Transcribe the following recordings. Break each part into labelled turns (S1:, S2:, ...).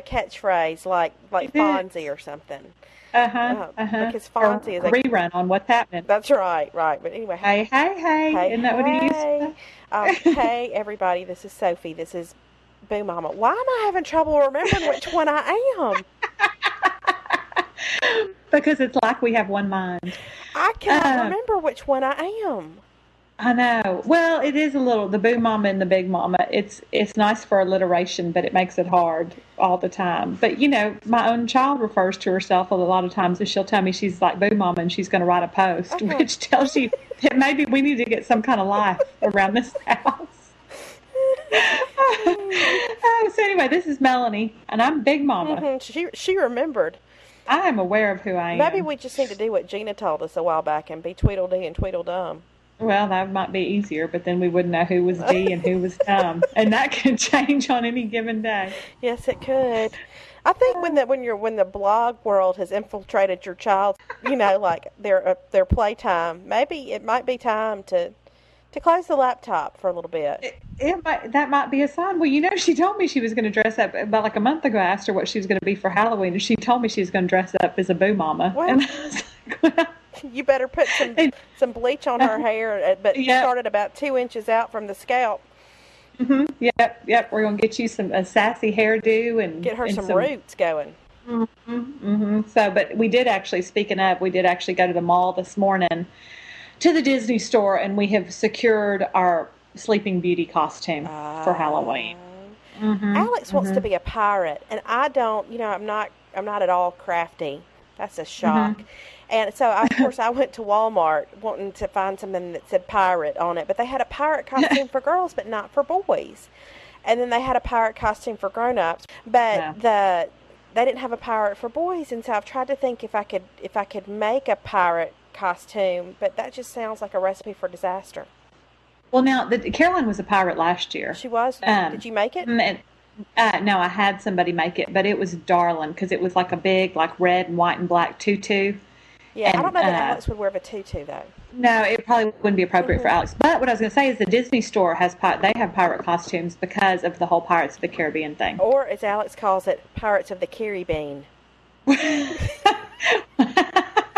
S1: A catchphrase like like. Fonzie or something.
S2: Uh-huh.
S1: Uh,
S2: uh-huh.
S1: because
S2: Or
S1: Fonzie is a-
S2: rerun on what's happening.
S1: That's right, right. But anyway,
S2: Hey, hey, hey.
S1: hey,
S2: Isn't that what he used to
S1: Um, hey, everybody. This is Sophie. This is Boo Mama. Why am I having trouble remembering which one I am?
S2: Because it's like we have one mind.
S1: I cannot
S2: Uh,
S1: remember which one I am.
S2: I know. Well, it is a little the boo mama and the big mama. It's it's nice for alliteration, but it makes it hard all the time. But you know, my own child refers to herself a lot of times, and she'll tell me she's like boo mama, and she's going to write a post,
S1: Okay.
S2: which tells you that maybe we need to get some kind of life around this house. oh, so anyway, this is Melanie, and I'm Big Mama.
S1: Mhm, She she remembered.
S2: I am aware of who I am.
S1: Maybe we just need to do what Gina told us a while back and be Tweedledee and Tweedledum.
S2: Well, that might be easier, but then we wouldn't know who was D and who was Tom, and that could change on any given day.
S1: Yes, it could. I think when the when you're when the blog world has infiltrated your child, you know, like their uh, their playtime, maybe it might be time to to close the laptop for a little bit.
S2: It, it might, that might be a sign. Well, you know, she told me she was going to dress up about like a month ago. I asked her what she was going to be for Halloween, and she told me she was going to dress up as a boo mama.
S1: Well-
S2: and I was like, well,
S1: You better put some
S2: And-
S1: some bleach on her hair, uh, but
S2: Yeah.
S1: start it about two inches out from the scalp.
S2: yep, yep, we're going to get you some a sassy hairdo and
S1: Get her
S2: and
S1: some roots going.
S2: hmm So, but we did actually, speaking of, we did actually go to the mall this morning to the Disney store, and we have secured our Sleeping Beauty costume for Halloween. Mm-hmm.
S1: Alex wants to be a pirate, and I don't. You know, I'm not. I'm not at all crafty. That's a shock.
S2: Mm-hmm.
S1: And so, I, of course, I went to Walmart wanting to find something that said pirate on it, but they had a pirate costume for girls, but not for boys. And then they had a pirate costume for grown-ups, but
S2: Yeah.
S1: the they didn't have a pirate for boys. And so, I've tried to think if I could if I could make a pirate costume, but that just sounds like a recipe for disaster.
S2: Well, now the, Caroline was a pirate last year.
S1: She was.
S2: Um,
S1: Did you make it?
S2: And- Uh, no, I had somebody make it, but it was darling because it was like a big, like red and white and black tutu.
S1: Yeah, I don't know that
S2: uh,
S1: Alex would wear a tutu though.
S2: No, it probably wouldn't be appropriate for Alex. But what I was going to say is the Disney store has they have pirate costumes because of the whole Pirates of the Caribbean thing.
S1: Or, as Alex calls it, Pirates of the Caribbean.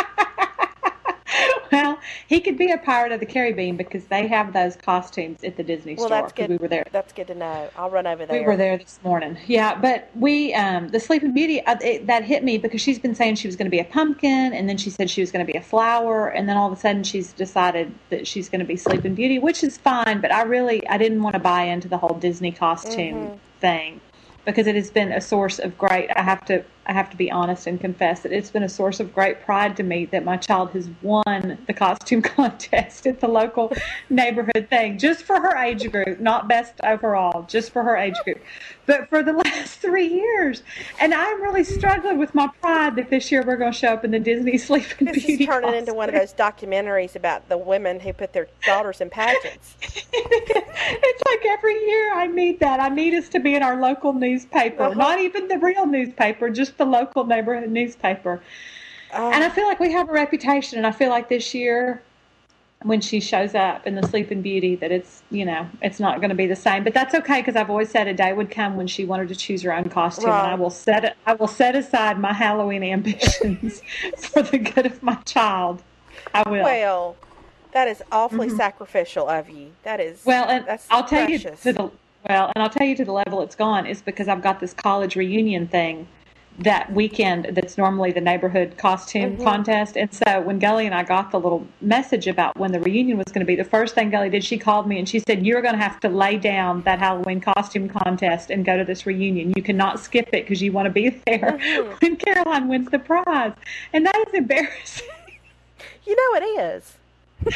S2: well, he could be a pirate of the Caribbean because they have those costumes at the Disney
S1: Well,
S2: store.
S1: that's
S2: 'cause
S1: good.
S2: We were there.
S1: That's good to know. I'll run over there.
S2: We were there this morning. Yeah, but we, um, the Sleeping Beauty, uh, it, that hit me because she's been saying she was going to be a pumpkin, and then she said she was going to be a flower, and then all of a sudden she's decided that she's going to be Sleeping Beauty, which is fine. But I really, I didn't want to buy into the whole Disney costume thing because it has been a source of great. I have to, I have to be honest and confess that it's been a source of great pride to me that my child has won the costume contest at the local neighborhood thing just for her age group, not best overall, just for her age group. But for the last three years, and I'm really struggling with my pride that this year we're going to show up in the Disney Sleeping
S1: This
S2: Beauty.
S1: is turning into one of those documentaries about the women who put their daughters in pageants.
S2: it's like every year I need that. I need us to be in our local newspaper,
S1: Uh-huh.
S2: not even the real newspaper, just the local neighborhood newspaper. and I ah. feel like we have a reputation, and I feel like this year, when she shows up in the Sleeping Beauty, that it's you know it's not going to be the same. But that's okay because I've always said a day would come when she wanted to choose her own costume, and I will set it. I will set aside my Halloween ambitions for the good of my child. I will.
S1: Well, that is awfully mm-hmm. sacrificial of you. That is
S2: Well, and
S1: that's
S2: I'll tell
S1: precious.
S2: you, to the, Well, and I'll tell you to the level it's gone is because I've got this college reunion thing that weekend that's normally the neighborhood costume
S1: Mm-hmm.
S2: contest. And so when Gully and I got the little message about when the reunion was going to be, the first thing Gully did, she called me and she said, You're going to have to lay down that Halloween costume contest and go to this reunion. You cannot skip it because you want to be there
S1: Mm-hmm.
S2: when Caroline wins the prize. And that is embarrassing.
S1: You know it is.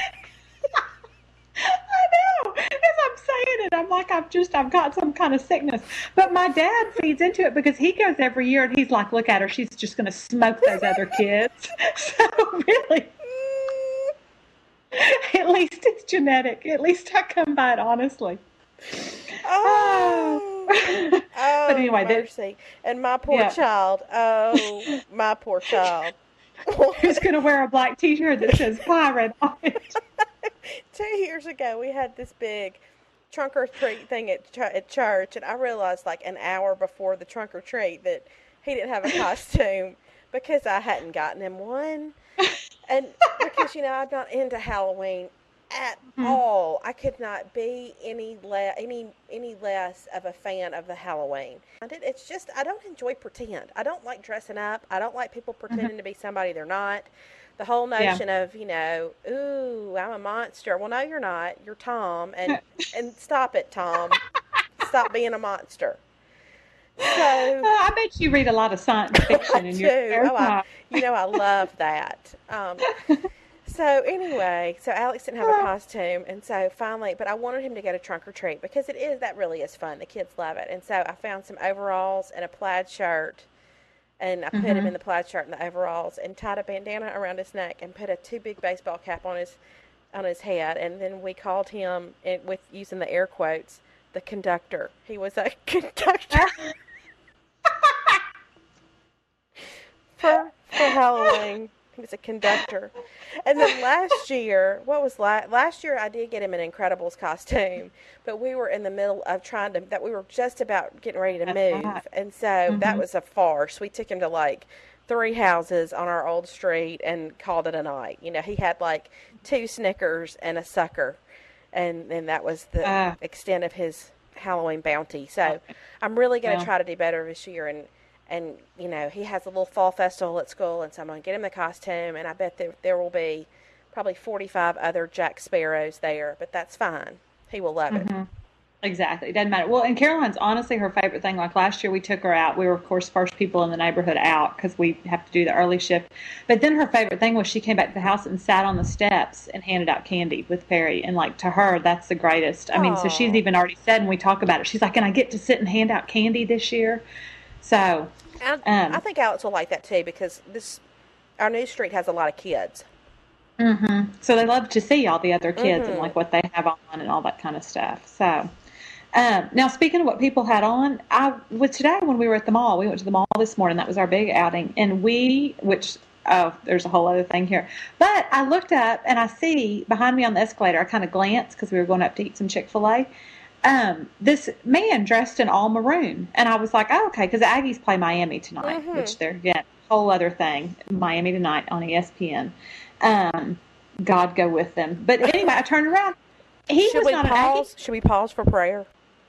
S2: I know. As I'm saying it, I'm like, I've just, I've got some kind of sickness. But my dad feeds into it because he goes every year and he's like, look at her. She's just going to smoke those other kids. So really, at least it's genetic. At least I come by it honestly.
S1: Oh, oh
S2: But anyway, that-
S1: mercy. And my poor
S2: Yeah.
S1: child. Oh, my poor child.
S2: Who's going to wear a black T-shirt that says pirate on it?
S1: Two years ago, we had this big trunk or treat thing at, ch- at church, and I realized like an hour before the trunk or treat that he didn't have a costume because I hadn't gotten him one. And because, you know, I'm not into Halloween at hmm. all. I could not be any le- any any less of a fan of the Halloween. It's just I don't enjoy pretend. I don't like dressing up. I don't like people mm-hmm. pretending to be somebody they're not. The whole
S2: Yeah.
S1: notion of you know, ooh, I'm a monster. Well, no, you're not. You're Tom, and and stop it, Tom. stop being a monster. So
S2: I bet you read a lot of science fiction in your spare
S1: Oh, I, you know, I love that. Um, so anyway, so Alex didn't have a costume, and so finally, but I wanted him to go to trunk or treat because it is that really is fun. The kids love it, and so I found some overalls and a plaid shirt, and I put him mm-hmm. in the plaid shirt and the overalls, and tied a bandana around his neck, and put a too big baseball cap on his on his head, and then we called him with using the air quotes the conductor. He was a conductor. for, for Halloween. He was a conductor. And then last year, what was last last year? I did get him an Incredibles costume, but we were in the middle of trying to that we were just about getting ready to
S2: That's
S1: move,
S2: right.
S1: and so that was a farce. We took him to like three houses on our old street and called it a night. You know, he had like two Snickers and a sucker, and then that was the
S2: Ah.
S1: extent of his Halloween bounty. So I'm really going to
S2: Well.
S1: try to do better this year and and you know he has a little fall festival at school and so i'm going to get him the costume and i bet there, there will be probably 45 other jack sparrows there but that's fine he will love
S2: Mm-hmm.
S1: it
S2: Exactly. It doesn't matter. Well, and Caroline's honestly her favorite thing. Like last year, we took her out. We were, of course, first people in the neighborhood out because we have to do the early shift. But then her favorite thing was she came back to the house and sat on the steps and handed out candy with Perry. And like to her, that's the greatest. I mean, so she's even already said, and we talk about it. She's like, "Can I get to sit and hand out candy this year?" So
S1: I,
S2: Um,
S1: I think alex will like that too because this our new street has a lot of kids
S2: So they love to see all the other kids
S1: Mm-hmm.
S2: and like what they have on and all that kind of stuff. So um, now speaking of what people had on, I was today when we were at the mall. We went to the mall this morning. That was our big outing, and we, which oh, there's a whole other thing here. But I looked up and I see behind me on the escalator. I kind of glanced because we were going up to eat some Chick Fil A. Um, this man dressed in all maroon, and I was like, oh, okay, because the Aggies play Miami tonight, which they're again whole other thing. Miami tonight on ESPN. Um, God go with them. But anyway, I turned around. He
S1: should
S2: was
S1: we
S2: not an Aggie.
S1: pause should we pause for prayer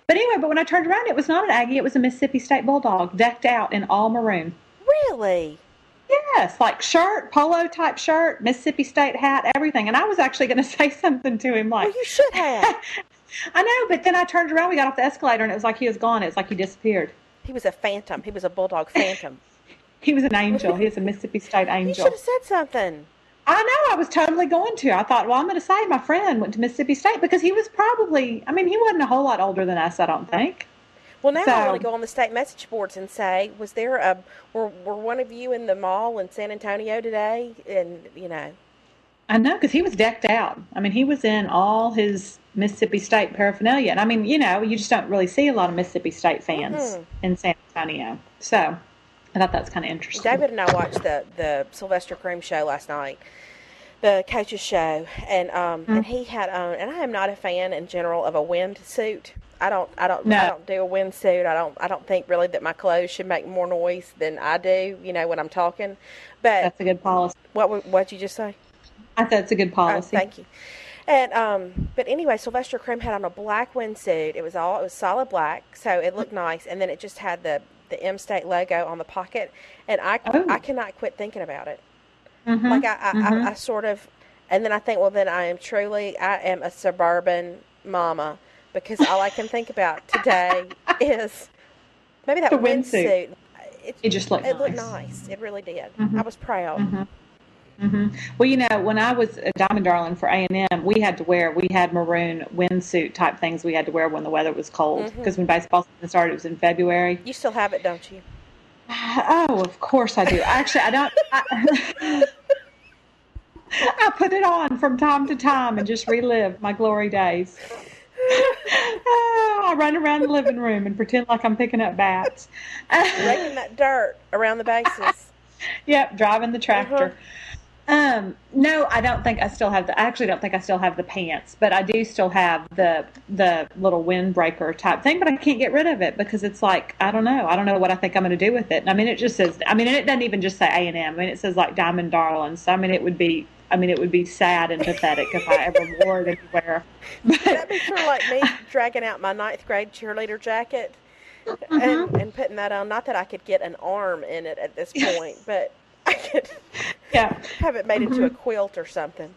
S2: But anyway, but when I turned around, it was not an Aggie. It was a Mississippi State Bulldog decked out in all maroon.
S1: really
S2: Yes, like shirt, polo type shirt, Mississippi State hat, everything. And I was actually going to say something to him like,
S1: well you should have
S2: I know, but then I turned around, we got off the escalator, and it was like he was gone. It was like he disappeared.
S1: he was a phantom he was a bulldog phantom
S2: He was an angel. He was a Mississippi State angel.
S1: you should have said something
S2: I know. I was totally going to. I thought, well, I'm going to say my friend went to Mississippi State because he was probably. I mean, he wasn't a whole lot older than us. I don't think.
S1: Well, now I want to go on the state message boards and say, was there a were were one of you in the mall in San Antonio today? And you know,
S2: I know because he was decked out. I mean, he was in all his Mississippi State paraphernalia, and I mean, you know, you just don't really see a lot of Mississippi State fans
S1: Mhm.
S2: in San Antonio. So, I thought that's kind of interesting.
S1: David and I watched the the Sylvester Croom show last night, the coaches show, and um
S2: Mm.
S1: and he had on, and I am not a fan in general of a wind suit. I don't I don't I don't do a wind suit. I don't I don't think really that my clothes should make more noise than I do. You know when I'm talking, but
S2: That's a good policy.
S1: what what you just say?
S2: I thought it's a good policy.
S1: thank you. And um, but anyway, Sylvester Croom had on a black windsuit. It was all it was solid black, so it looked nice. And then it just had the the M State logo on the pocket, and I
S2: Oh.
S1: I cannot quit thinking about it.
S2: Mhm.
S1: Like I I,
S2: Mhm.
S1: I I sort of, and then I think, well, then I am truly I am a suburban mama because all I can think about today is maybe that
S2: The windsuit.
S1: windsuit. It,
S2: It just looked
S1: it looked
S2: nice.
S1: nice. It really did.
S2: Mhm.
S1: I was proud.
S2: Mhm. Hmm Well, you know, when I was a Diamond Darling for A and M, we had to wear we had maroon windsuit type things we had to wear when the weather was cold
S1: Mhm.
S2: because when baseball season started, it was in February.
S1: You still have it, don't you?
S2: Oh, of course I do. Actually, I don't. I, I put it on from time to time and just relive my glory days. Oh, I run around the living room and pretend like I'm picking up bats.
S1: Raking that dirt around the bases.
S2: Yep, driving the tractor. Um, no, I don't think I still have the. I actually don't think I still have the pants, but I do still have the the little windbreaker type thing. But I can't get rid of it because it's like I don't know. I don't know what I think I'm going to do with it. I mean, it just says. I mean, and it doesn't even just say A and M. I mean, it says like Diamond Darlings. So, I mean, it would be. I mean, it would be sad and pathetic if I ever wore it anywhere.
S1: That'd
S2: But
S1: be sort of like me dragging out my ninth grade cheerleader jacket
S2: Mm-hmm.
S1: and, and putting that on. Not that I could get an arm in it at this point, but I could
S2: yeah,
S1: have it made into a quilt or something.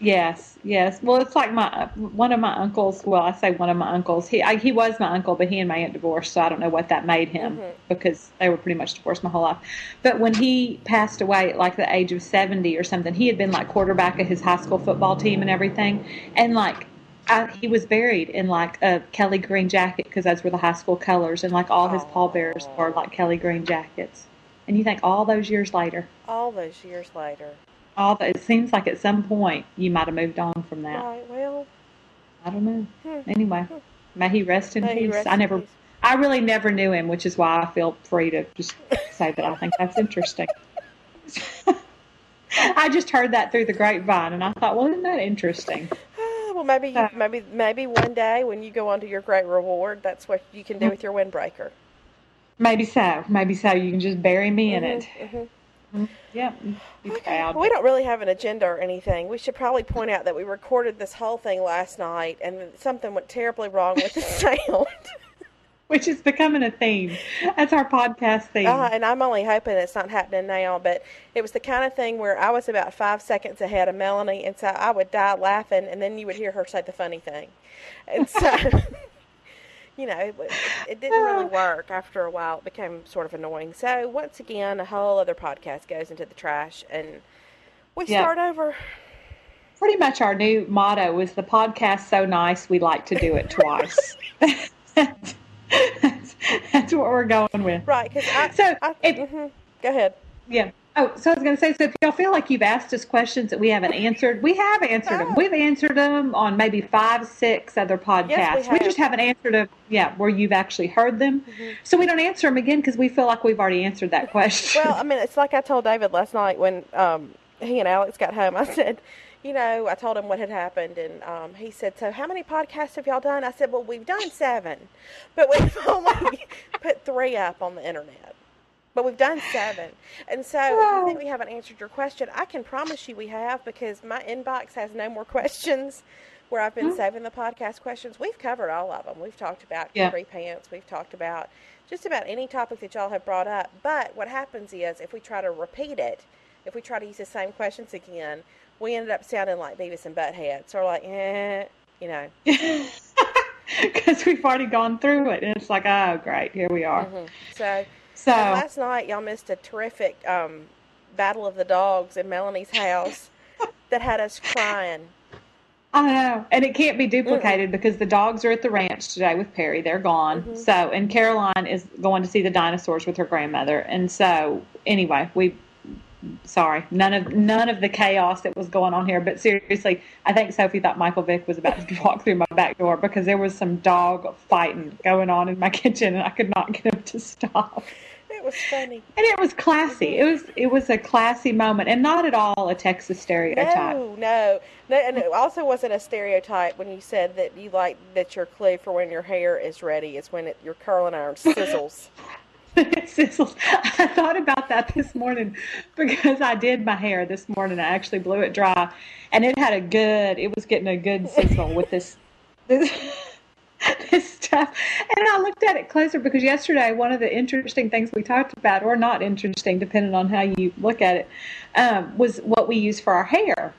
S2: Yes, yes. Well, it's like my one of my uncles. Well, I say one of my uncles. He I, he was my uncle, but he and my aunt divorced, so I don't know what that made him
S1: Mhm.
S2: because they were pretty much divorced my whole life. But when he passed away at like the age of seventy or something, he had been like quarterback of his high school football team and everything, and like. I, he was buried in like a Kelly green jacket because those were the high school colors, and like all his pallbearers were like Kelly green jackets. And you think all those years later,
S1: All those years later.
S2: all the, it seems like at some point you might have moved on from that.
S1: Right. Well,
S2: I don't know.
S1: Hmm.
S2: Anyway, may he rest in
S1: may
S2: peace.
S1: rest
S2: I never,
S1: peace.
S2: I really never knew him, which is why I feel free to just say that I think that's interesting. I just heard that through the grapevine, and I thought, well, isn't that interesting?
S1: Well, maybe you,
S2: Uh.
S1: maybe maybe one day when you go on to your great reward, that's what you can do with your windbreaker.
S2: Maybe so. Maybe so. You can just bury me in it.
S1: Mhm,
S2: Yeah, be
S1: mhm. We don't really have an agenda or anything. We should probably point out that we recorded this whole thing last night, and something went terribly wrong with the sound.
S2: Which is becoming a theme. That's our podcast theme.
S1: Uh, and I'm only hoping it's not happening now, but it was the kind of thing where I was about five seconds ahead of Melanie, and so I would die laughing, and then you would hear her say the funny thing. And so, you know, it, it didn't really work. After a while, it became sort of annoying. So, once again, a whole other podcast goes into the trash, and we
S2: Yeah.
S1: start over.
S2: Pretty much our new motto is the podcast so nice we like to do it twice. that's, that's what we're going with.
S1: Right, because I.
S2: So,
S1: I
S2: if-
S1: mhm. Go ahead.
S2: Yeah. Oh, so I was going to say, so if y'all feel like you've asked us questions that we haven't answered, we have answered them. We've answered them on maybe five, six other podcasts.
S1: Yes, we have.
S2: just haven't answered them, yeah, where you've actually heard them.
S1: Mm-hmm.
S2: So we don't answer them again because we feel like we've already answered that question.
S1: Well, I mean, it's like I told David last night when um, he and Alex got home. I said, you know, I told him what had happened, and um, he said, "So, how many podcasts have y'all done?" I said, "Well, we've done seven, but we've only put three up on the internet. But we've done seven, and so you think we haven't answered your question, I can promise you we have because my inbox has no more questions." Where I've been saving the podcast questions, we've covered all of them. We've talked about
S2: Yeah.
S1: free pants. We've talked about just about any topic that y'all have brought up. But what happens is if we try to repeat it, if we try to use the same questions again, we ended up sounding like Beavis and Butthead. So we're like, eh, you know.
S2: Because we've already gone through it. And it's like, oh, great, here we are.
S1: Mhm. So
S2: So,
S1: last night y'all missed a terrific um, battle of the dogs in Melanie's house that had us crying.
S2: I know. And it can't be duplicated because the dogs are at the ranch today with Perry. They're gone.
S1: Mhm.
S2: So, and Caroline is going to see the dinosaurs with her grandmother. And so, anyway, we sorry, none of none of the chaos that was going on here. But seriously, I think Sophie thought Michael Vick was about to walk through my back door because there was some dog fighting going on in my kitchen, and I could not get him to stop.
S1: It was funny.
S2: And it was classy. It was it was a classy moment, and not at all a Texas stereotype.
S1: No, no, no, and it also wasn't a stereotype when you said that you like that your clue for when your hair is ready is when it, your curling iron sizzles.
S2: it sizzles. I thought about that this morning because I did my hair this morning. I actually blew it dry, and it had a good. It was getting a good sizzle with this. this this stuff. And I looked at it closer because yesterday, one of the interesting things we talked about, or not interesting, depending on how you look at it, um, was what we use for our hair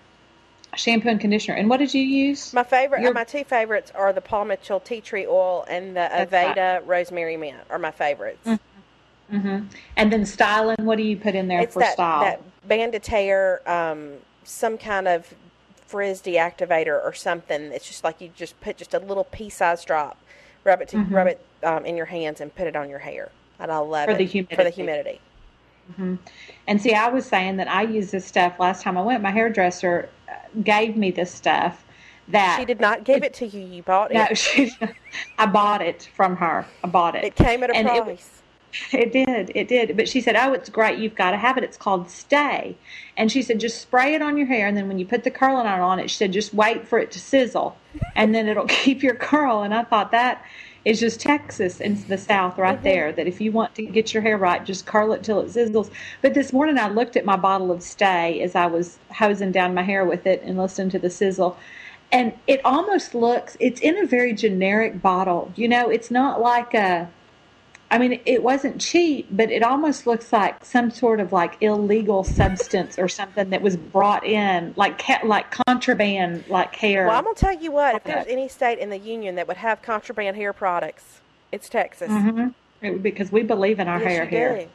S2: shampoo and conditioner. And what did you use?
S1: My favorite, Your, my two favorites are the Paul Mitchell tea tree oil and the Aveda right. rosemary mint are my favorites.
S2: Mm-hmm. mm-hmm. And then styling, what do you put in there
S1: it's
S2: for
S1: that,
S2: style?
S1: That banded hair, um, some kind of frizz deactivator or something. It's just like you just put just a little pea-sized drop, rub it to mm-hmm. rub it um, in your hands and put it on your hair. And I love
S2: for
S1: it
S2: the humidity.
S1: for the humidity.
S2: Mm-hmm. And see, I was saying that I used this stuff last time I went. My hairdresser uh, gave me this stuff that
S1: she did not give it, it to you. You bought it.
S2: No, she. I bought it from her. I bought it.
S1: It came at a
S2: and
S1: price.
S2: It, it did. It did. But she said, "Oh, it's great. You've got to have it. It's called Stay." And she said, "Just spray it on your hair, and then when you put the curling iron on it, she said, just wait for it to sizzle, and then it'll keep your curl." And I thought that is just Texas into the South right mm-hmm. there. That if you want to get your hair right, just curl it till it sizzles. But this morning I looked at my bottle of Stay as I was hosing down my hair with it and listening to the sizzle. And it almost looks, it's in a very generic bottle. You know, it's not like a, I mean, it wasn't cheap, but it almost looks like some sort of like illegal substance or something that was brought in, like like contraband, like hair.
S1: Well, I'm gonna tell you what. If there's any state in the union that would have contraband hair products, it's Texas.
S2: Mm-hmm. Because we believe in our
S1: yes,
S2: hair here.
S1: Do.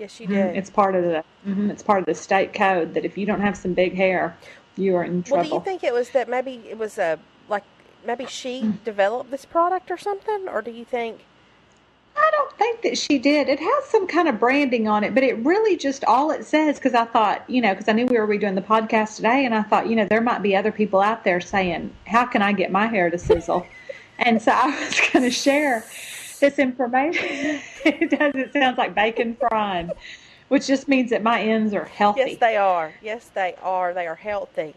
S1: Yes, you
S2: mm-hmm.
S1: do.
S2: It's part of the. Mm-hmm. It's part of the state code that if you don't have some big hair, you are in trouble.
S1: Well, do you think it was that maybe it was a like maybe she mm. developed this product or something, or do you think?
S2: I don't think that she did. It has some kind of branding on it, but it really just all it says because I thought, you know, because I knew we were redoing the podcast today, and I thought, you know, there might be other people out there saying, "How can I get my hair to sizzle?" and so I was going to share this information. it does. It sounds like bacon frying, which just means that my ends are healthy.
S1: Yes, they are. Yes, they are. They are healthy.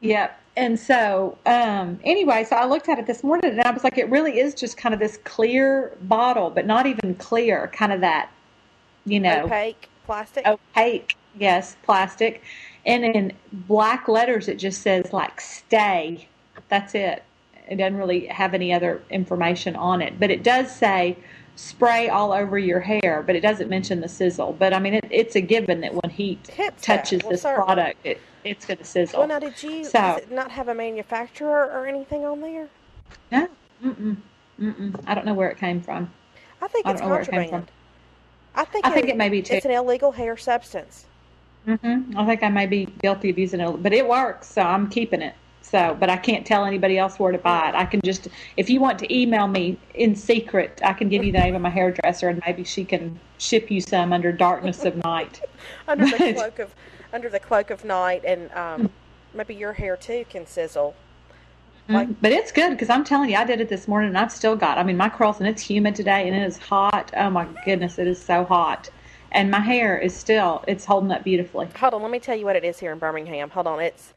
S2: Yep. And so, um, anyway, so I looked at it this morning and I was like, it really is just kind of this clear bottle, but not even clear, kind of that, you know,
S1: opaque plastic.
S2: Opaque, yes, plastic. And in black letters, it just says like stay. That's it. It doesn't really have any other information on it, but it does say spray all over your hair, but it doesn't mention the sizzle. But I mean, it, it's a given that when heat touches well, this certainly. product, it, it's going to sizzle.
S1: Well, now, did you so, not have a manufacturer or anything on there?
S2: No. Mm-mm. Mm-mm. I don't know where it came from.
S1: I think
S2: I
S1: it's contraband. I think
S2: I it, think it may be too.
S1: It's an illegal hair substance.
S2: Mm-hmm. I think I may be guilty of using it, but it works, so I'm keeping it. So, but I can't tell anybody else where to buy it. I can just, if you want to email me in secret, I can give you the name of my hairdresser, and maybe she can ship you some under darkness of night.
S1: under the cloak of under the cloak of night, and um, maybe your hair too can sizzle.
S2: Mm-hmm. Like, but it's good because I'm telling you, I did it this morning and I've still got. I mean, my curls and it's humid today and it is hot. Oh my goodness, it is so hot, and my hair is still it's holding up beautifully.
S1: Hold on, let me tell you what it is here in Birmingham. Hold on, it's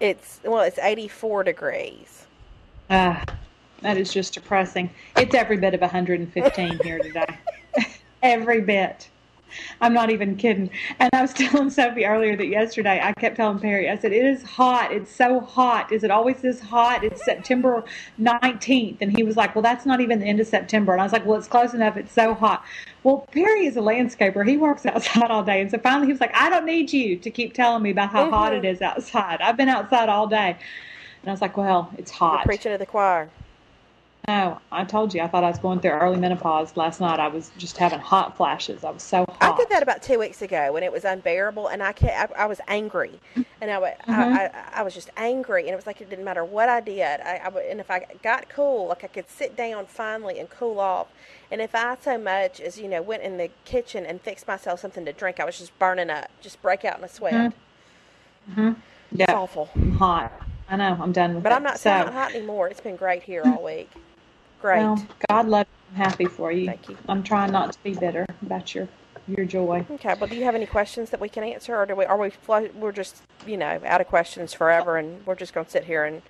S1: it's well, it's 84 degrees.
S2: Ah, that is just depressing. It's every bit of 115 here today. every bit. I'm not even kidding. And I was telling Sophie earlier that yesterday I kept telling Perry, I said, It is hot. It's so hot. Is it always this hot? It's September 19th. And he was like, Well, that's not even the end of September. And I was like, Well, it's close enough. It's so hot. Well, Perry is a landscaper. He works outside all day. And so finally he was like, I don't need you to keep telling me about how mm-hmm. hot it is outside. I've been outside all day. And I was like, Well, it's hot.
S1: You're preaching to the choir.
S2: No, I told you I thought I was going through early menopause last night. I was just having hot flashes. I was so hot.
S1: I did that about two weeks ago when it was unbearable, and I kept, I, I was angry, and I, mm-hmm. I, I, I, was just angry, and it was like it didn't matter what I did. I, I and if I got cool, like I could sit down finally and cool off, and if I so much as you know went in the kitchen and fixed myself something to drink, I was just burning up, just break out in a sweat.
S2: Mm-hmm. mm-hmm. Yeah,
S1: it's awful.
S2: I'm hot. I know. I'm done with
S1: but
S2: it.
S1: But I'm not so, not hot anymore. It's been great here all week. Great. Well,
S2: God love you. I'm happy for you.
S1: Thank you.
S2: I'm trying not to be bitter about your your joy.
S1: Okay. Well, do you have any questions that we can answer, or do we are we we're just you know out of questions forever, and we're just going to sit here and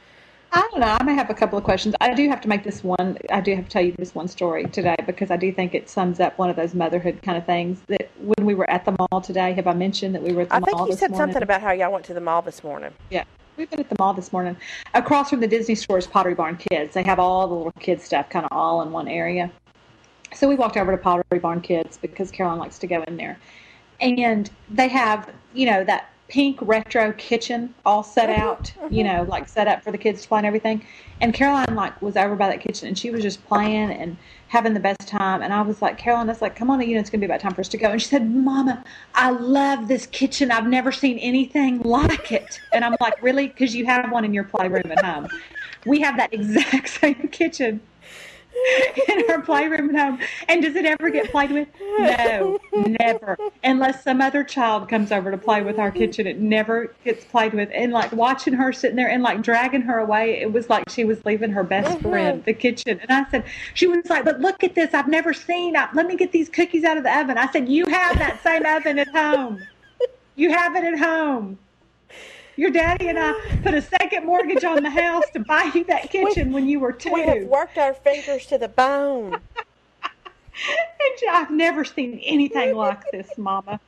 S2: I don't know. I may have a couple of questions. I do have to make this one. I do have to tell you this one story today because I do think it sums up one of those motherhood kind of things. That when we were at the mall today, have I mentioned that we were at the
S1: I
S2: mall?
S1: I think you said
S2: morning?
S1: something about how y'all went to the mall this morning.
S2: Yeah, we've been at the mall this morning. Across from the Disney store is Pottery Barn Kids. They have all the little kids stuff kind of all in one area. So we walked over to Pottery Barn Kids because Caroline likes to go in there, and they have you know that pink retro kitchen all set mm-hmm, out, you mm-hmm. know, like set up for the kids to play and everything. And Caroline like was over by that kitchen and she was just playing and having the best time. And I was like, Caroline, I was like, come on, you know, it's gonna be about time for us to go. And she said, Mama, I love this kitchen. I've never seen anything like it. And I'm like, really? Because you have one in your playroom at home. We have that exact same kitchen in our playroom at home. And does it ever get played with? No, never. Unless some other child comes over to play with our kitchen, it never gets played with. And like watching her sitting there and like dragging her away, it was like she was leaving her best uh-huh. friend, the kitchen. And I said, she was like, but look at this. I've never seen. I, let me get these cookies out of the oven. I said, you have that same oven at home. You have it at home. Your daddy and I put a second mortgage on the house to buy you that kitchen when you were two.
S1: We have worked our fingers to the bone.
S2: And I've never seen anything like this, Mama.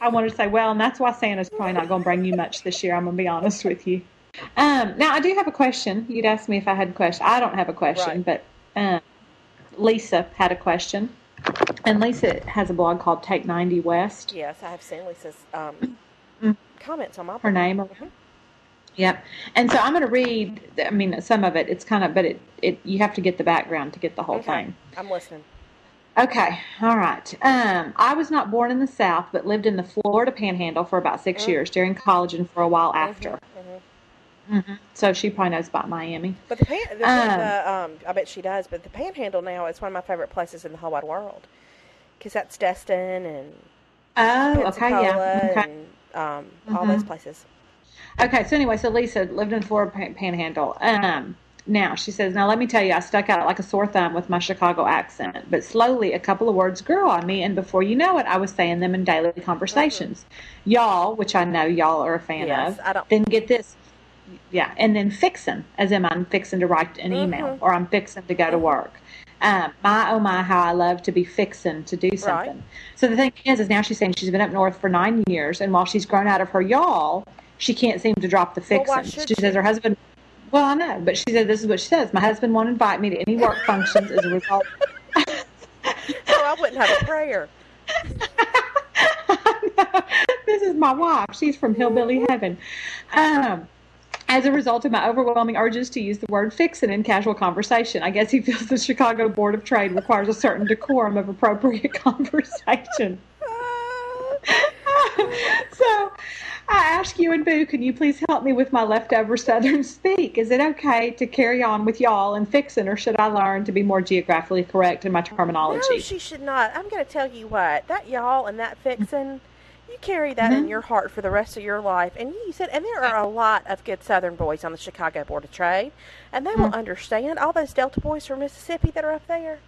S2: I wanted to say, well, and that's why Santa's probably not going to bring you much this year. I'm going to be honest with you. Um, now, I do have a question. You'd ask me if I had a question. I don't have a question,
S1: Right.
S2: but um, Lisa had a question. And Lisa has a blog called Take 90 West.
S1: Yes, I have seen Lisa's um,
S2: Mm.
S1: Comments on my
S2: Her name. Or, Yep. And so I'm going to read. I mean, some of it. It's kind of, but it, it. You have to get the background to get the whole
S1: Okay,
S2: thing.
S1: I'm listening.
S2: Okay, all right. Um, I was not born in the South, but lived in the Florida Panhandle for about 6
S1: Mm.
S2: years during college and for a while after.
S1: Mhm, mhm.
S2: hmm So she probably knows about Miami.
S1: But the pan, the,
S2: Um,
S1: the, um, I bet she does. But the Panhandle now is one of my favorite places in the whole wide world, because that's Destin and
S2: Oh, okay, yeah. Okay.
S1: and um, all those places.
S2: Okay, so anyway, so Lisa lived in the Florida Panhandle. Um, now she says, now let me tell you, I stuck out like a sore thumb with my Chicago accent, but slowly a couple of words grew on me, and before you know it, I was saying them in daily conversations. Y'all, which I know y'all are a fan
S1: Yes,
S2: of,
S1: I don't-
S2: then get this, yeah, and then fixin', as in I'm fixing to write an email or I'm fixing to go to work. Um, my oh my, how I love to be fixing to do something. So the thing is, is now she's saying she's been up north for nine years, and while she's grown out of her y'all, she can't seem to drop the
S1: Well,
S2: fixing.
S1: should
S2: she
S1: she?
S2: says her husband. Well, I know, but she said this is what she says. My husband won't invite me to any work functions as a result.
S1: So I wouldn't have a prayer.
S2: this is my wife. She's from Hillbilly Heaven. Um, as a result of my overwhelming urges to use the word fixin' in casual conversation, I guess he feels the Chicago Board of Trade requires a certain decorum of appropriate conversation. so I ask you and Boo, can you please help me with my leftover Southern speak? Is it okay to carry on with y'all and fixin', or should I learn to be more geographically correct in my terminology?
S1: No, she should not. I'm going to tell you what. That y'all and that fixin', you carry that in mm-hmm. your heart for the rest of your life. And you said, and there are a lot of good Southern boys on the Chicago Board of Trade, and they will mm-hmm. understand. All those Delta boys from Mississippi that are up there,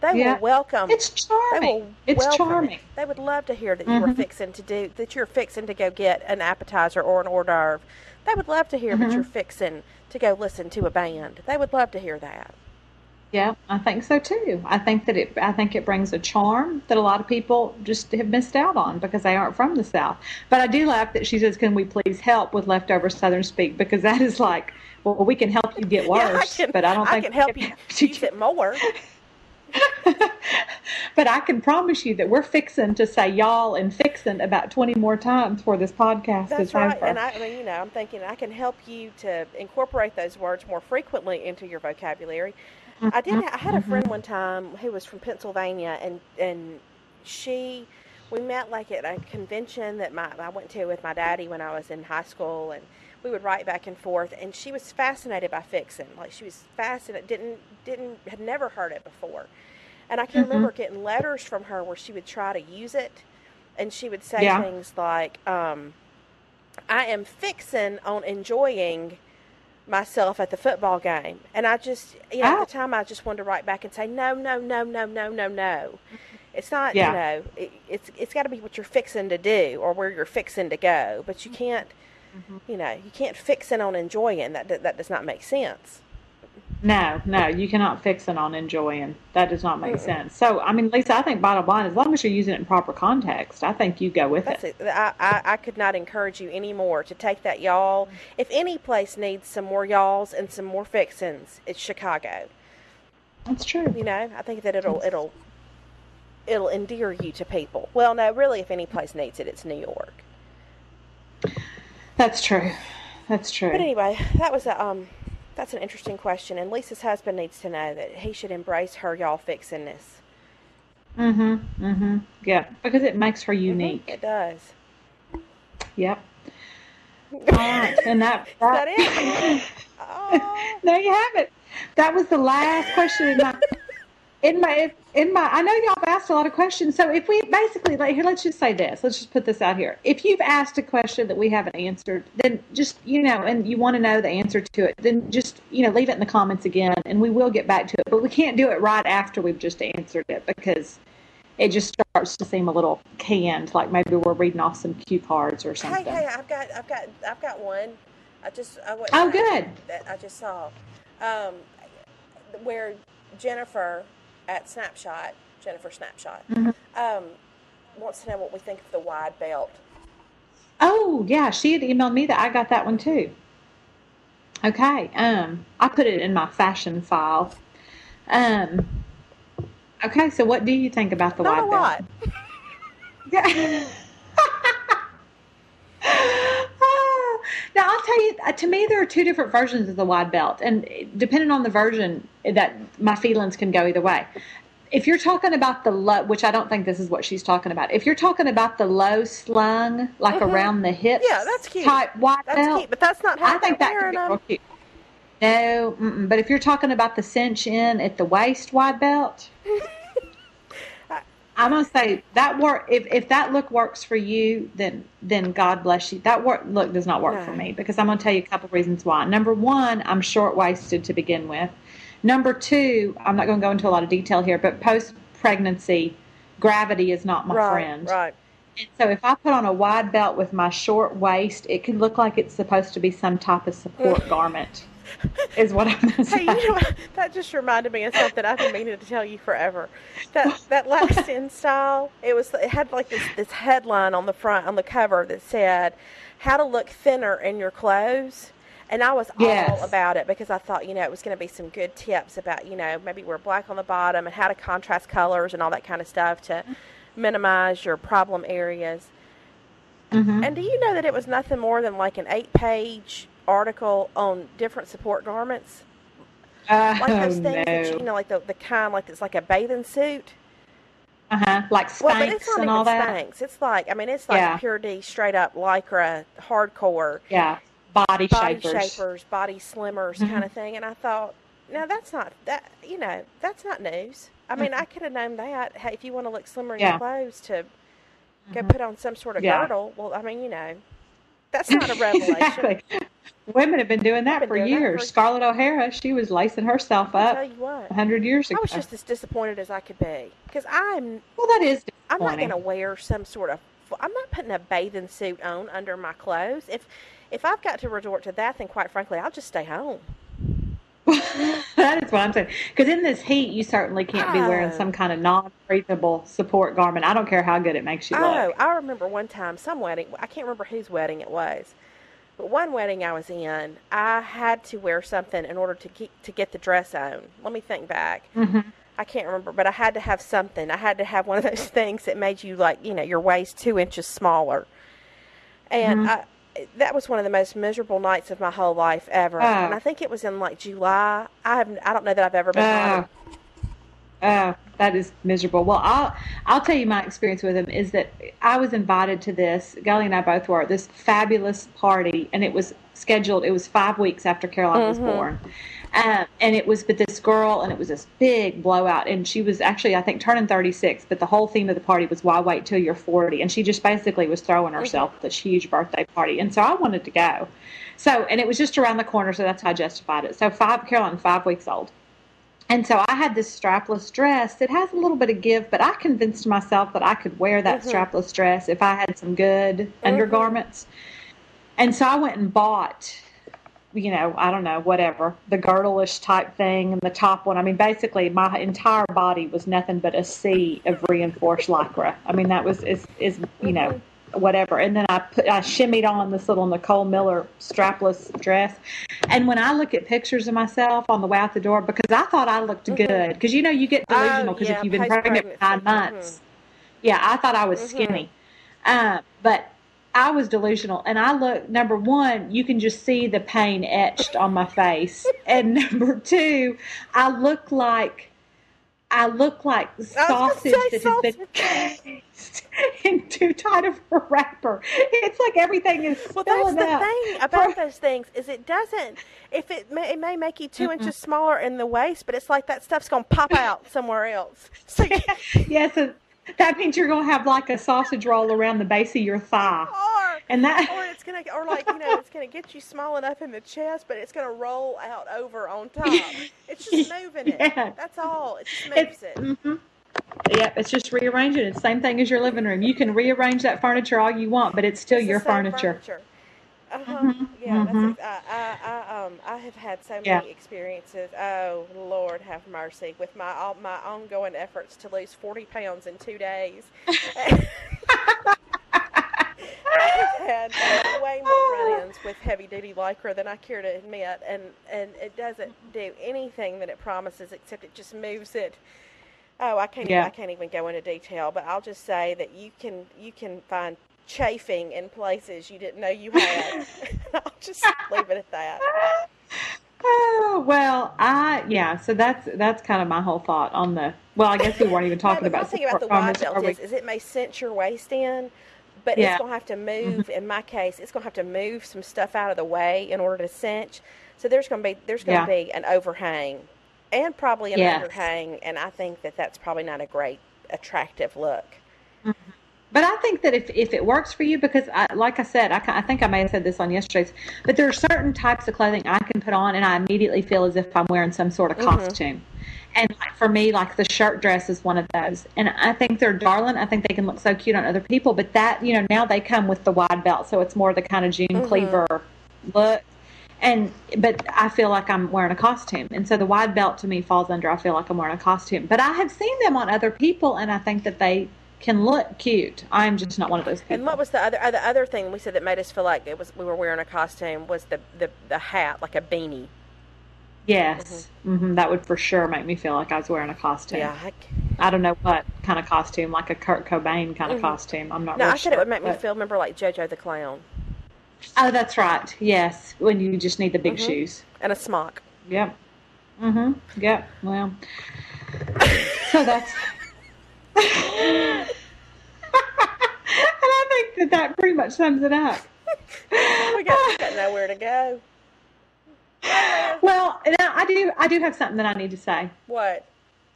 S1: they
S2: Yeah.
S1: will welcome.
S2: it's
S1: They
S2: charming.
S1: will
S2: It's charming.
S1: it. They would love to hear that you were mm-hmm. fixing to do that. You're fixing to go get an appetizer or an hors d'oeuvre. They would love to hear that you're fixing to go listen to a band. They would love to hear that.
S2: Yeah, I think so too. I think that it I think it brings a charm that a lot of people just have missed out on because they aren't from the South. But I do laugh that she says, "Can we please help with leftover Southern speak?" Because that is like, well, we can help you get
S1: Yeah,
S2: worse,
S1: I can,
S2: but I don't think I
S1: can help you use it more.
S2: but I can promise you that we're fixing to say y'all and fixing about twenty more times for this podcast
S1: That's
S2: is
S1: right.
S2: over.
S1: And I, I mean, you know, I'm thinking I can help you to incorporate those words more frequently into your vocabulary. I did. I had a friend one time who was from Pennsylvania, and and she, we met like at a convention that my I went to with my daddy when I was in high school, and we would write back and forth. And she was fascinated by fixing. Like she was fascinated. Didn't didn't had never heard it before. And I can remember getting letters from her where she would try to use it, and she would say
S2: Yeah.
S1: things like, um, "I am fixing on enjoying." Myself at the football game. And I just, you know,
S2: Oh.
S1: at the ah. time, I just wanted to write back and say, no, no, no, no, no, no, no. It's not,
S2: Yeah.
S1: you know, it, it's it's got to be what you're fixing to do or where you're fixing to go. But you mm-hmm. can't mm-hmm. You know, you can't fix it on enjoying. That that does not make sense.
S2: No, no, you cannot fix it on enjoying. That does not make mm sense. So, I mean, Lisa, I think bottom line, as long as you're using it in proper context, I think you go with
S1: That's
S2: it.
S1: it. I, I, I could not encourage you anymore to take that y'all. If any place needs some more y'alls and some more fixins, it's Chicago.
S2: That's true.
S1: You know, I think that it'll it'll it'll endear you to people. Well, no, really, if any place needs it, it's New York.
S2: That's true. That's true.
S1: But anyway, that was a um that's an interesting question, and Lisa's husband needs to know that he should embrace her y'all fixingness.
S2: Mm-hmm. Mm-hmm. Yeah, because it makes her unique.
S1: Mm-hmm. It does.
S2: Yep. All right, and that,
S1: that, that it.
S2: oh. there you have it. That was the last question in my in my I know y'all have asked a lot of questions. So if we basically like here, let's just say this. Let's just put this out here. If you've asked a question that we haven't answered, then just you know, and you want to know the answer to it, then just you know, leave it in the comments again, and we will get back to it. But we can't do it right after we've just answered it because it just starts to seem a little canned, like maybe we're reading off some cue cards or something.
S1: Hey, hey, I've got, I've got, I've got one. I just, I went,
S2: oh, good.
S1: That I just saw, um, where Jennifer at Snapshot, Jennifer Snapshot, mm-hmm. um, wants to know what we think of the wide belt.
S2: Oh yeah, she had emailed me that I got that one too. Okay, um, I put it in my fashion file. Um, okay, so what do you think about the
S1: Not
S2: wide
S1: belt? Yeah. Now
S2: I'll tell you. Uh, to me, there are two different versions of the wide belt, and depending on the version, that my feelings can go either way. If you're talking about the low, which I don't think this is what she's talking about. If you're talking about the low slung, like mm-hmm. around the hips,
S1: yeah, that's cute.
S2: Type wide
S1: that's
S2: belt,
S1: cute, but that's not how
S2: I think that could be real cute. No, but if you're talking about the cinch in at the waist wide belt, I'm gonna say that work. If if that look works for you, then then God bless you. That work look does not work no. for me because I'm gonna tell you a couple reasons why. Number one, I'm short waisted to begin with. Number two, I'm not gonna go into a lot of detail here, but post pregnancy, gravity is not my
S1: right,
S2: friend.
S1: Right.
S2: And so if I put on a wide belt with my short waist, it could look like it's supposed to be some type of support garment is what I'm going.
S1: Hey, you know what? That just reminded me of something I've been meaning to tell you forever. That that last InStyle, it was it had like this this headline on the front on the cover that said, "How to look thinner in your clothes." And I was
S2: yes.
S1: all about it because I thought, you know, it was going to be some good tips about, you know, maybe wear black on the bottom and how to contrast colors and all that kind of stuff to minimize your problem areas.
S2: Mm-hmm.
S1: And do you know that it was nothing more than like an eight page article on different support garments.
S2: Uh,
S1: like those things
S2: no.
S1: that you, you know, like the, the kind like it's like a bathing suit.
S2: Uh huh. Like Spanx
S1: well, but it's not
S2: and
S1: even
S2: all that.
S1: Spanx. It's like I mean, it's like
S2: yeah.
S1: pure D, straight up lycra, hardcore.
S2: Yeah. Body,
S1: body
S2: shapers.
S1: shapers, body slimmers,
S2: mm-hmm.
S1: kind of thing. And I thought, no, that's not that. You know, that's not news. I mean,
S2: mm-hmm.
S1: I could have known that. Hey, if you want to look slimmer in
S2: yeah.
S1: your clothes, to go
S2: mm-hmm.
S1: put on some sort of
S2: yeah.
S1: girdle. Well, I mean, you know, that's not a revelation.
S2: exactly. Women have been doing that
S1: been
S2: for
S1: doing
S2: years.
S1: That for...
S2: Scarlett O'Hara, she was lacing herself up
S1: tell you what.
S2: 100 years ago.
S1: I was just as disappointed as I could be because I'm.
S2: Well, that is
S1: I'm not going to wear some sort of. I'm not putting a bathing suit on under my clothes. If if I've got to resort to that, then quite frankly, I'll just stay home.
S2: that is what I'm saying. Because in this heat, you certainly can't be wearing some ah. kind of non-breathable support garment. I don't care how good it makes you
S1: Oh,
S2: look.
S1: I remember one time, some wedding. I can't remember whose wedding it was, but one wedding I was in, I had to wear something in order to keep to get the dress on. Let me think back.
S2: hmm
S1: I can't remember, but I had to have something. I had to have one of those things that made you like, you know, your waist two inches smaller. And
S2: Mhm.
S1: I, that was one of the most miserable nights of my whole life ever.
S2: Oh.
S1: And I think it was in like July. I have, I don't know that I've ever been.
S2: Oh. Oh, that is miserable. Well, I'll I'll tell you my experience with him is that I was invited to this. Gully and I both were this fabulous party, and it was scheduled. It was five weeks after Caroline was
S1: Mhm.
S2: born, um, and it was with this girl, and it was this big blowout. And she was actually, I think, turning thirty six. But the whole theme of the party was "Why wait till you're 40? And she just basically was throwing herself this huge birthday party, and so I wanted to go. So, and it was just around the corner, so that's how I justified it. So, five Caroline, five weeks old. And so I had this strapless dress that has a little bit of give, but I convinced myself that I could wear that
S1: Mhm.
S2: strapless dress if I had some good undergarments. And so I went and bought, you know, I don't know, whatever, the girdle-ish type thing and the top one. I mean, basically my entire body was nothing but a sea of reinforced lycra. I mean, that was, is, is you know, whatever. And then I put, I shimmied on this little Nicole Miller strapless dress. And when I look at pictures of myself on the way out the door, because I thought I looked
S1: Mm-hmm.
S2: good, because you know, you get delusional
S1: Oh,
S2: because
S1: yeah,
S2: if you've been pregnant for nine months, yeah, I thought I
S1: Mm-hmm.
S2: was skinny. Uh, but I was delusional. And I look, number one, you can just see the pain etched on my face. and number two, I look like, I look like sausage that has been cased in too tight of a wrapper. It's like everything is
S1: Well, that's the
S2: up.
S1: thing about those things is it doesn't. If it may, it may make you 2 inches smaller in the waist, but it's like that stuff's gonna pop out somewhere else. So,
S2: yes, and that means you're going to have like a sausage roll around the base of your thigh.
S1: or
S2: And that
S1: or it's gonna or like you know it's gonna get you small enough in the chest, but it's gonna roll out over on top. It's just moving it.
S2: Yeah.
S1: That's all. It just
S2: It's,
S1: moves it.
S2: hmm Yep, it's just rearranging. It's the same thing as your living room. You can rearrange that furniture all you want, but it's still
S1: It's
S2: your
S1: same
S2: furniture.
S1: Uh-huh. Yeah,
S2: mhm.
S1: that's ex- I, I, I, um, I have had so many
S2: Yeah.
S1: experiences. Oh Lord, have mercy with my all, my ongoing efforts to lose forty pounds in two days. I've had way more run-ins with heavy-duty lycra than I care to admit, and and it doesn't do anything that it promises except it just moves it. Oh, I can't.
S2: Yeah.
S1: I can't even go into detail, but I'll just say that you can you can find chafing in places you didn't know you had. I'll just leave it at that.
S2: Oh well, I yeah. So that's that's kind of my whole thought on the. Well, I guess we weren't even talking
S1: no, the
S2: about
S1: one thing about the wide belt is, is it may cinch your waist in, but
S2: Yeah. Mm-hmm.
S1: it's going to have to move. In my case, it's going to have to move some stuff out of the way in order to cinch. So there's going to be there's going
S2: Yeah.
S1: be an overhang, and probably an
S2: Yes.
S1: underhang, and I think that that's probably not a great attractive look.
S2: But I think that if, if it works for you, because I, like I said, I, I think I may have said this on yesterday's, but there are certain types of clothing I can put on and I immediately feel as if I'm wearing some sort of mm-hmm. costume. And like for me, like the shirt dress is one of those. And I think they're darling. I think they can look so cute on other people. But that, you know, now they come with the wide belt. So it's more the kind of June mm-hmm. Cleaver look. And, but I feel like I'm wearing a costume. And so the wide belt to me falls under, I feel like I'm wearing a costume. But I have seen them on other people and I think that they can look cute. I'm just not one of those people.
S1: And what was the other uh, the other thing we said that made us feel like it was we were wearing a costume was the the, the hat like a beanie.
S2: Yes, hmm that would for sure make me feel like I was wearing a costume.
S1: Yeah. I,
S2: I don't know what kind of costume, like a Kurt Cobain kind of costume. I'm not.
S1: no,
S2: real
S1: I said it would make me feel remember like JoJo the clown
S2: Oh, that's right. Yes, when you just need the big shoes.
S1: and a smock.
S2: Yep. Mhm. Yep. Well. So that's. And I think that that pretty much sums it up.
S1: Oh we got, we got nowhere to go.
S2: Well, now I do. I do have something that I need to say.
S1: What?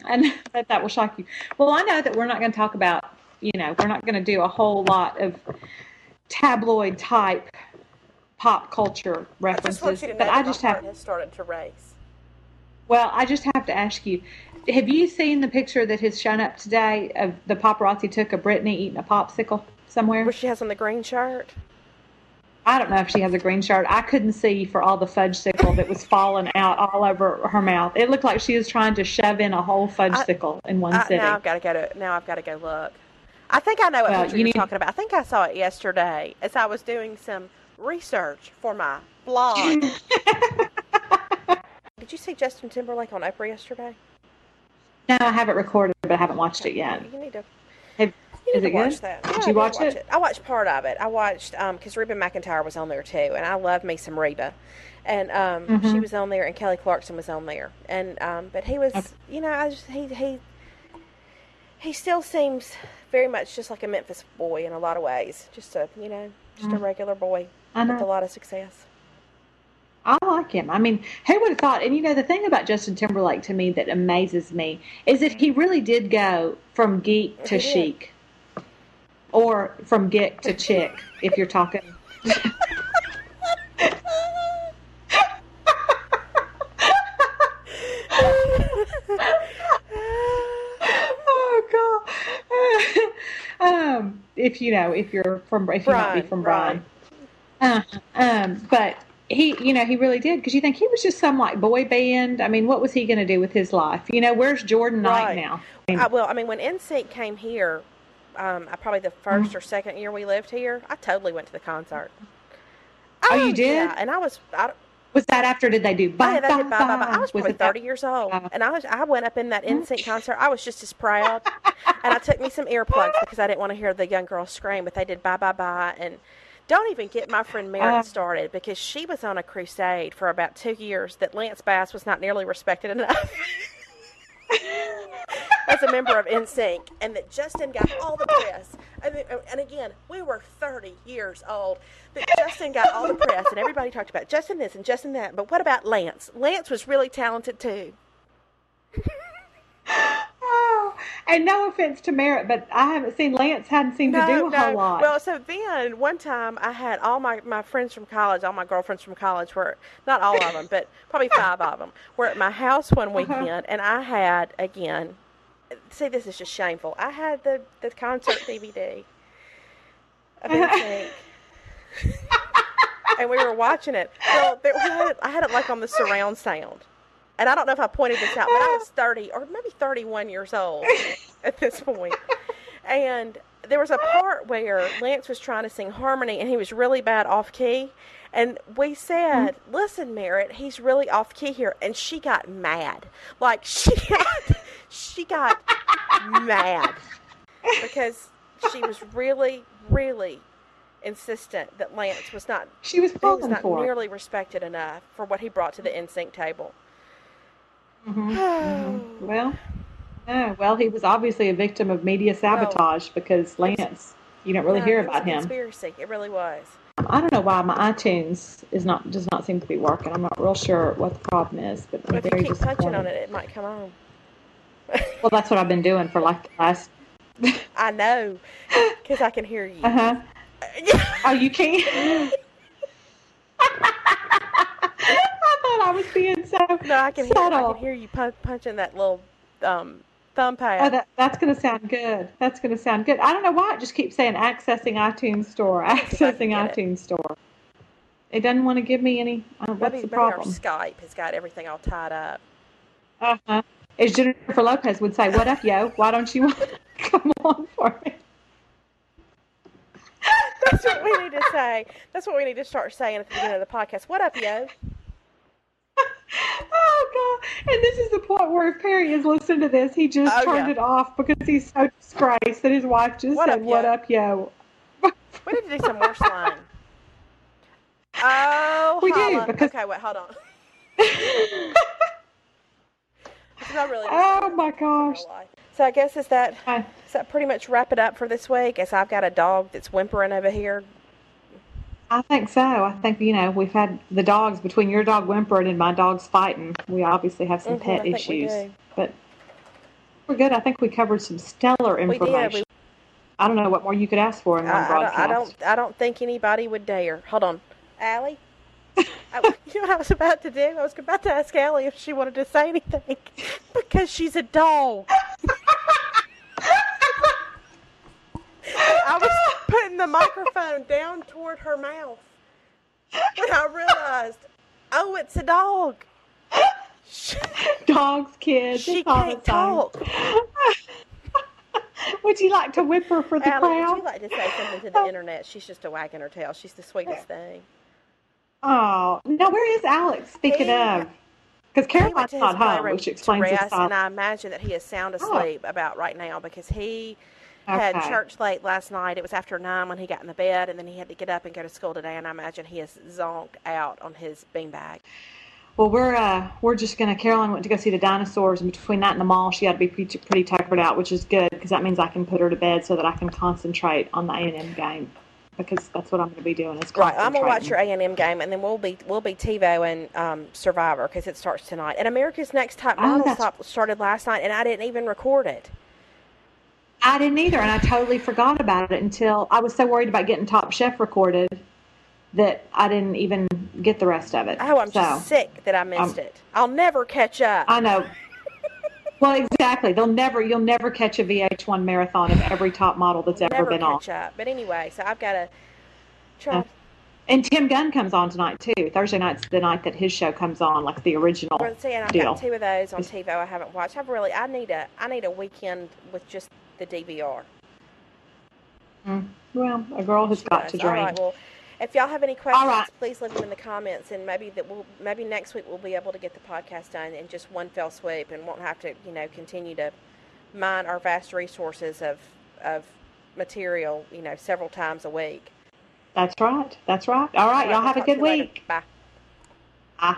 S2: and bet that will shock you. Well, I know that we're not going to talk about, you know, we're not going to do a whole lot of tabloid type pop culture
S1: I
S2: references,
S1: want you to know
S2: but
S1: that
S2: I just have.
S1: started to race.
S2: Well, I just have to ask you: Have you seen the picture that has shown up today of the paparazzi took of Britney eating a popsicle somewhere?
S1: Where she has on the green shirt.
S2: I don't know if she has a green shirt. I couldn't see for all the fudge sickle that was falling out all over her mouth. It looked like she was trying to shove in a whole fudge sickle in one
S1: I,
S2: sitting.
S1: now I've got to go to. Now I've got to go look. I think I know what
S2: Well, you
S1: you're
S2: need-
S1: talking about. I think I saw it yesterday as I was doing some research for my blog. Did you see Justin Timberlake on Oprah yesterday?
S2: No, I haven't recorded, but I haven't watched it yet.
S1: You need to.
S2: Have,
S1: You
S2: is
S1: need
S2: it
S1: to watch
S2: good?
S1: that.
S2: Did
S1: Yeah,
S2: you watch
S1: watch
S2: it?
S1: I watched part of it. I watched because Reba McEntire was on there too, and I love me some Reba, and um,
S2: Mm-hmm.
S1: she was on there, and Kelly Clarkson was on there, and um, but he was,
S2: Okay.
S1: you know, I just he he he still seems very much just like a Memphis boy in a lot of ways, just a you know just a regular boy
S2: Mm.
S1: With a lot of success.
S2: I like him. I mean, who would have thought? And you know, the thing about Justin Timberlake to me that amazes me is that he really did go from geek to chic, or from geek to chick, if you're talking. oh God. um, if you know, if you're from, if you might be from Bryan. Uh, um, but he, you know, he really did because you think he was just some like boy band. I mean, what was he going to do with his life? You know, where's Jordan Knight now? I mean,
S1: I, well, I mean, when NSYNC came here, um, I- probably the 1st
S2: Mm-hmm.
S1: or second year we lived here, I totally went to the concert.
S2: Oh, you did?
S1: Yeah, and I was, I,
S2: was that after did they do
S1: Oh,
S2: bye
S1: yeah, they
S2: bye
S1: did bye, bye, bye. I was
S2: Was
S1: probably
S2: it that-
S1: 30 years old, and I was I went up in that NSYNC concert. I was just as proud, and I took me some earplugs because I didn't want to hear the young girls scream. But they did bye bye bye, and don't even get my friend Meredith
S2: Uh.
S1: started because she was on a crusade for about two years that Lance Bass was not nearly respected enough. As a member of NSYNC, and that Justin got all the press. And, then- and again, we were 30 years old. but Justin got all the press, and everybody talked about Justin this and Justin that. But what about Lance? Lance was really talented too.
S2: And no offense to Merritt, but I haven't seen Lance. Hadn't seemed to do a whole lot.
S1: Well, so then one time I had all my, my friends from college, all my girlfriends from college were, not all of them, but probably five of them, were at my house one
S2: Uh-huh.
S1: weekend, and I had, again, see, this is just shameful. I had the, the concert DVD of and we were watching it. Well, there, we had it, I had it like on the surround sound. And I don't know if I pointed this out, but I was 30 or maybe 31 years old at this point. And there was a part where Lance was trying to sing harmony and he was really bad off key. And we said, mm-hmm. listen, Merritt, he's really off key here. And she got mad. Like, she got, she got mad because she was really, really insistent that Lance was not
S2: she was
S1: was not nearly respected enough for what he brought to the NSYNC table.
S2: Mhm. Well, no. Well, he was obviously a victim of media sabotage because Lance, you don't really
S1: No,
S2: hear about him.
S1: Conspiracy. It really was.
S2: I don't know why my iTunes is not does not seem to be working. I'm not real sure what the problem is, but I'm
S1: But if you keep
S2: touching
S1: on it, it might come on.
S2: Well, that's what I've been doing for like the last.
S1: I know, because I can hear you.
S2: Uh huh. Oh, you can't. I was being so
S1: no, I can hear. I can hear you pun- punching that little um, thumb
S2: Oh,
S1: pad.
S2: that, that's going to sound good. That's going to sound good. I don't know why it just keeps saying accessing iTunes Store,
S1: see if I can
S2: accessing
S1: get it.
S2: iTunes Store. It doesn't want to give me any. Uh, what's
S1: maybe
S2: the problem?
S1: Skype has got everything all tied up.
S2: Uh-huh. As Jennifer Lopez would say, "What up, yo? Why don't you come on for me?"
S1: That's what we need to say. That's what we need to start saying at the beginning of the podcast. What up, yo?
S2: Oh God! And this is the point where if Perry is listening to this, he just
S1: Oh,
S2: turned
S1: yeah.
S2: it off because he's so disgraced that his wife just
S1: What
S2: said,
S1: up,
S2: "What
S1: yo?"
S2: up, yo?"
S1: We need to do some more slang. Oh,
S2: We do, because-
S1: okay, wait, hold on. Really
S2: oh my gosh!
S1: So I guess is that
S2: Uh,
S1: that pretty much wrap it up for this week? As I've got a dog that's whimpering over here.
S2: I think so. I think you know we've had the dogs between your dog whimpering and my dogs fighting. We obviously have some
S1: Mhm, I
S2: pet
S1: we
S2: issues,
S1: do.
S2: but we're good. I think we covered some stellar information.
S1: We did. We,
S2: I don't know what more you could ask for in one
S1: I, I, don't,
S2: broadcast.
S1: I don't. I don't think anybody would dare. Hold on, Allie. I, you know what I was about to do? I was about to ask Allie if she wanted to say anything because she's a dog. I was putting the microphone down toward her mouth when I realized, oh, it's a dog.
S2: Dogs, kids,
S1: she can't talk.
S2: Would you like to whip her for the
S1: Allie,
S2: crowd?
S1: would you like to say something to the internet? She's just a wagging her tail. She's the sweetest thing.
S2: Oh, no, where is Alex? Speaking of, because Caroline's not home, which
S1: to
S2: explains
S1: rest, and. I imagine that he is sound
S2: Oh.
S1: asleep about right now because he had
S2: Okay.
S1: church late last night. It was after nine when he got in the bed, and then he had to get up and go to school today. And I imagine he is zonked out on his beanbag.
S2: Well, we're uh, we're just gonna. Caroline went to go see the dinosaurs, and between that and the mall, she had to be pretty, pretty tuckered out, which is good because that means I can put her to bed so that I can concentrate on the A and M game because that's what I'm going to be doing. Is
S1: Right, I'm gonna watch your. A and M game, and then we'll be we'll be TiVo and um, Survivor because it starts tonight. And America's Next Top
S2: Oh,
S1: Model stop, started last night, and I didn't even record it.
S2: I didn't either, and I totally forgot about it until I was so worried about getting Top Chef recorded that I didn't even get the rest of it.
S1: Oh, I'm
S2: so,
S1: just sick that I missed
S2: um,
S1: it. I'll never catch up.
S2: I know. Well, exactly. They'll never. You'll never catch a VH1 marathon of every top model that's ever
S1: never
S2: been on.
S1: catch up. But anyway, so I've got to try
S2: Yeah. And Tim Gunn comes on tonight too. Thursday night's the night that his show comes on, like the original
S1: Well, see, and I've
S2: deal.
S1: got two of those on TiVo I haven't watched. I've really, I need a, I need a weekend with just the DVR. Mm.
S2: Well, a girl has got to
S1: All
S2: drink.
S1: right. Well, if y'all have any questions,
S2: right.
S1: please leave them in the comments, and maybe that we'll, maybe next week we'll be able to get the podcast done in just one fell swoop, and won't have to, you know, continue to mine our vast resources of of material, you know, several times a week.
S2: That's right. That's right. All right. Y'all
S1: we'll
S2: have a good
S1: you later.
S2: week.
S1: Bye.
S2: Bye.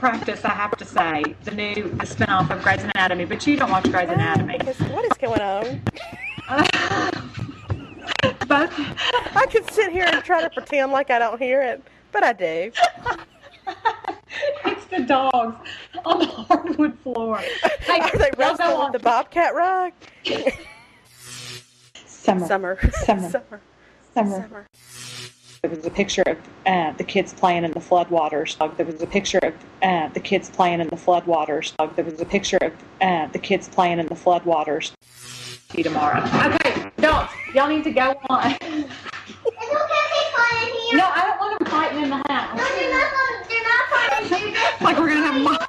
S2: Practice, I have to say, the new the spinoff of Grey's Anatomy, but you don't watch Grey's Anatomy.
S1: Because what is going on?
S2: Both
S1: I could sit here and try to pretend like I don't hear it, but I do.
S2: it's the dogs on the hardwood floor. Hey,
S1: Are they wrestling
S2: on.
S1: with the bobcat rug?
S2: Summer.
S1: Summer.
S2: Summer.
S1: Summer.
S2: Summer.
S1: Summer.
S2: There was a picture of uh, the kids playing in the floodwaters. There was a picture of uh, the kids playing in the floodwaters. There was a picture of uh, the kids playing in the floodwaters. See tomorrow. Okay, don't. Y'all need to go on. it's okay if
S3: they fight in here. No,
S2: I don't want them fighting in the house. No, they're not,
S3: they're not fighting. like we're going to have, Mike.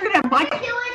S2: we're going to have Michael.